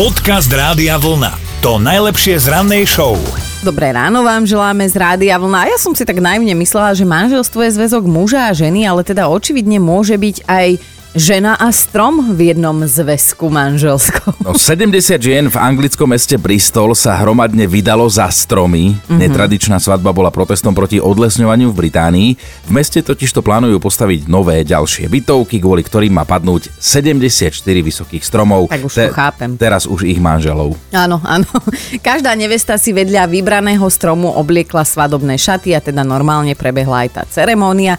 Podcast Rádia Vlna. To najlepšie z rannej show. Dobré ráno vám želáme z Rádia Vlna. Ja som si tak naivne myslela, že manželstvo je zväzok muža a ženy, ale teda očividne môže byť aj žena a strom v jednom zväzku manželskom. No 70 žien v anglickom meste Bristol sa hromadne vydalo za stromy. Mm-hmm. Netradičná svadba bola protestom proti odlesňovaniu v Británii. V meste totiž to plánujú postaviť nové ďalšie bytovky, kvôli ktorým má padnúť 74 vysokých stromov. Tak už to chápem. Teraz už ich manželov. Áno, áno. Každá nevesta si vedľa vybraného stromu obliekla svadobné šaty a teda normálne prebehla aj tá ceremónia.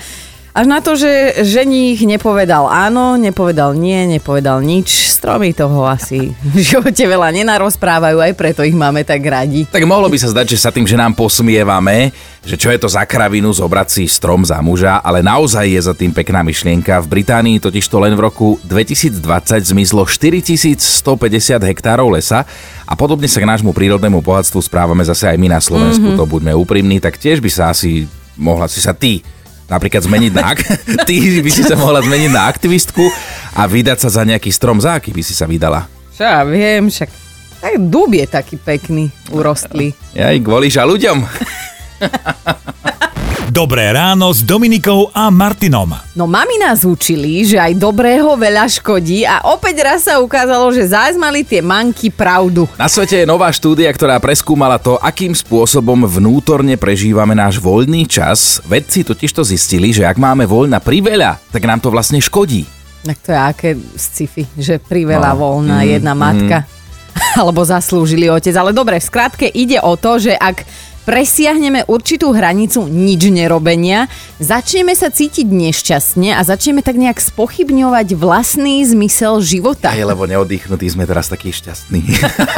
Až na to, že ženích nepovedal áno, nepovedal nie, nepovedal nič. Stromy toho asi v živote veľa nenarozprávajú, aj preto ich máme tak radi. Tak mohlo by sa zdať, že sa tým ženám posmievame, že čo je to za kravinu zobrať si strom za muža, ale naozaj je za tým pekná myšlienka. V Británii totiž to len v roku 2020 zmizlo 4150 hektárov lesa a podobne sa k nášmu prírodnému bohatstvu správame zase aj my na Slovensku, mm-hmm. to buďme úprimní, tak tiež by sa asi mohla si sa ty napríklad zmeniť na... Ak- ty by si sa mohla zmeniť na aktivistku a vydať sa za nejaký strom. Za aký by si sa vydala? Čo ja viem, však aj dub je taký pekný, urostlý. Ja aj kvôli ľuďom. Dobré ráno s Dominikou a Martinom. No mami nás učili, že aj dobrého veľa škodí a opäť raz sa ukázalo, že zás mali tie manky pravdu. Na svete je nová štúdia, ktorá preskúmala to, akým spôsobom vnútorne prežívame náš voľný čas. Vedci totiž to zistili, že ak máme voľna priveľa, tak nám to vlastne škodí. Tak to je aké sci-fi, že priveľa No, voľná mm, jedna matka. Alebo zaslúžili otec. Ale dobre, v skratke ide o to, že ak presiahneme určitú hranicu nič nerobenia, začneme sa cítiť nešťastne a začneme tak nejak spochybňovať vlastný zmysel života. Aj lebo neoddychnutí sme teraz takí šťastní.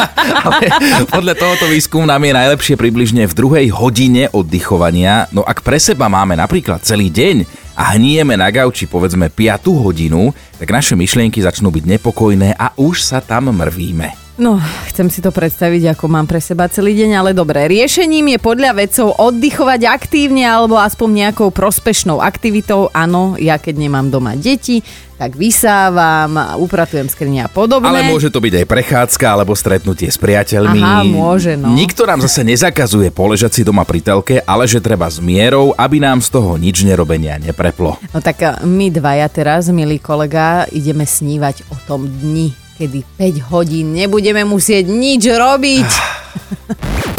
Ale podľa tohoto výskumu nám je najlepšie približne v druhej hodine oddychovania. No ak pre seba máme napríklad celý deň a hnieme na gauči povedzme 5 hodinu, tak naše myšlienky začnú byť nepokojné a už sa tam mrvíme. No, chcem si to predstaviť, ako mám pre seba celý deň, ale dobre. Riešením je podľa vedcov oddychovať aktívne alebo aspoň nejakou prospešnou aktivitou. Áno, ja keď nemám doma deti, tak vysávam, upratujem skrine a podobne. Ale môže to byť aj prechádzka alebo stretnutie s priateľmi. Aha, môže, no. Nikto nám zase nezakazuje poležať si doma pri telke, ale že treba s mierou, aby nám z toho nič nerobenia nepreplo. No tak a, my dvaja teraz, milý kolega, ideme snívať o tom dni, kedy 5 hodín nebudeme musieť nič robiť.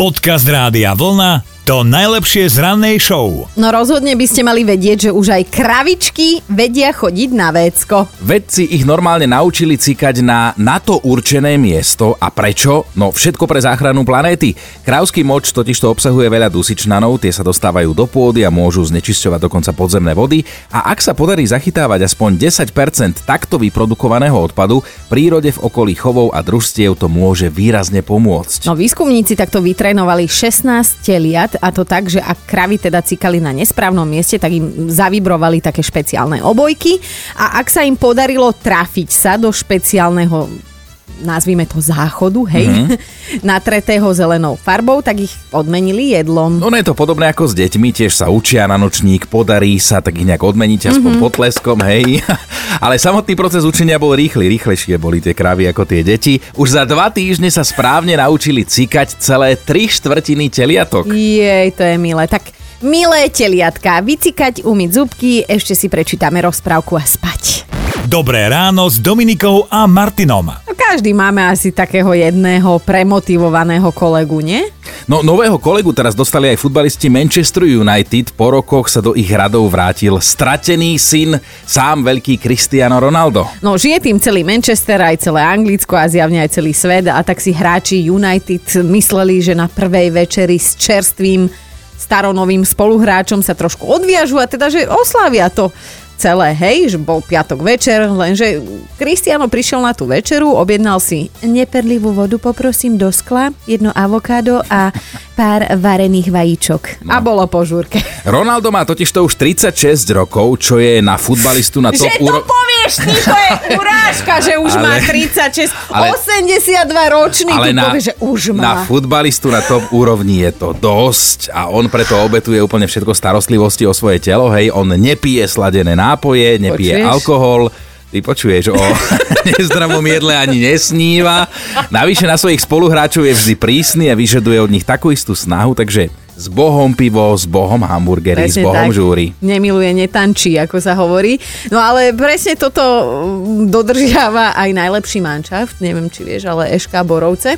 Podcast Rádia Vlna. To najlepšie z rannej show. No rozhodne by ste mali vedieť, že už aj kravičky vedia chodiť na vécko. Vedci ich normálne naučili cikať na na to určené miesto. A prečo? No všetko pre záchranu planéty. Krávsky moč totiž to obsahuje veľa dusičnanov, tie sa dostávajú do pôdy a môžu znečisťovať dokonca podzemné vody. A ak sa podarí zachytávať aspoň 10% takto vyprodukovaného odpadu, prírode v okolí chovov a družstiev to môže výrazne pomôcť. No výskumníci takto vytrénovali 16 teliat a to tak, že ak kravy teda cikali na nesprávnom mieste, tak im zavibrovali také špeciálne obojky. A ak sa im podarilo trafiť sa do špeciálneho nazvime to záchodu, hej, mm-hmm. natretého zelenou farbou, tak ich odmenili jedlom. Ono je to podobné ako s deťmi, tiež sa učia na nočník, podarí sa, tak ich nejak odmeniť aspoň mm-hmm. potleskom, hej. Ale samotný proces učenia bol rýchly, rýchlejšie boli tie krávy ako tie deti. Už za dva týždne sa správne naučili cikať celé tri štvrtiny teliatok. Jej, to je milé. Tak milé teliatka, vycikať, umyť zubky, ešte si prečítame rozprávku a spať. Dobré ráno s Dominikou a Martinom. Každý máme asi takého jedného premotivovaného kolegu, nie? No nového kolegu teraz dostali aj futbalisti Manchester United. Po rokoch sa do ich radov vrátil stratený syn, sám veľký Cristiano Ronaldo. No žije tým celý Manchester, aj celé Anglicko a zjavne aj celý svet a tak si hráči United mysleli, že na prvej večeri s čerstvým staronovým spoluhráčom sa trošku odviažu a teda, že oslávia to celé, hej, že bol piatok večer, lenže Kristiano prišiel na tú večeru, objednal si neperlivú vodu, poprosím do skla, jedno avokádo a pár varených vajíčok. No. A bolo po žúrke. Ronaldo má totiž to už 36 rokov, čo je na futbalistu na top Že ty, to je urážka, že už má Ale- 36, ale- 82 ročný, ty na, povieš, že už má. na futbalistu na top úrovni je to dosť a on preto obetuje úplne všetko starostlivosti o svoje telo, hej, on nepije sladené nápoje, nepije Počuješ? alkohol, Ty počuješ, o nezdravom jedle ani nesníva. Navyše na svojich spoluhráčov je vždy prísny a vyžaduje od nich takú istú snahu, takže s bohom pivo, s bohom hamburgery, Presne s bohom tak. žúry. Nemiluje, netančí, ako sa hovorí. No ale presne toto mm, dodržiava aj najlepší manšaft, neviem či vieš, ale Eška Borovce.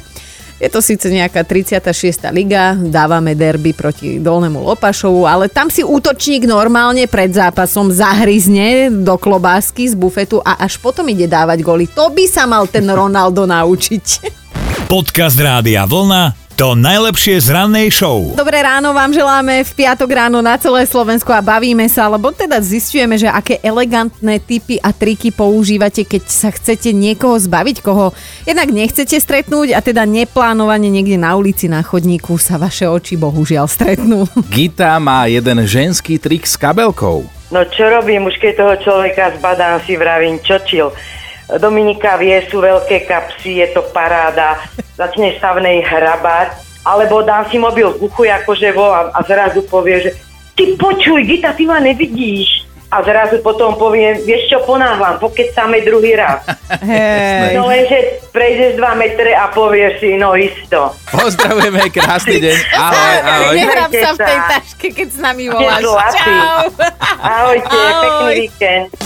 Je to síce nejaká 36. liga, dávame derby proti Dolnému Lopašovu, ale tam si útočník normálne pred zápasom zahryzne do klobásky z bufetu a až potom ide dávať goly. To by sa mal ten Ronaldo naučiť. Podcast Rádia Vlna to najlepšie z rannej show. Dobré ráno vám želáme v piatok ráno na celé Slovensko a bavíme sa, lebo teda zistujeme, že aké elegantné typy a triky používate, keď sa chcete niekoho zbaviť, koho jednak nechcete stretnúť a teda neplánovane niekde na ulici, na chodníku sa vaše oči bohužiaľ stretnú. Gita má jeden ženský trik s kabelkou. No čo robím, už keď toho človeka zbadám, si vravím, čo čil. Dominika vie, sú veľké kapsy, je to paráda, začne sa v nej hrabať, alebo dám si mobil v uchu akože vo a, a zrazu povie, že ty počuj, Gita, ty ma nevidíš. A zrazu potom poviem, vieš čo, ponáhľam, pokecáme druhý raz. Hej. No lenže prejdeš 2 metre a povieš si, no isto. Pozdravujeme, krásny deň. Ahoj, ahoj. Nehrám sa v tej taške, keď s nami voláš. Čau. Ahojte, Ahoj. pekný víkend.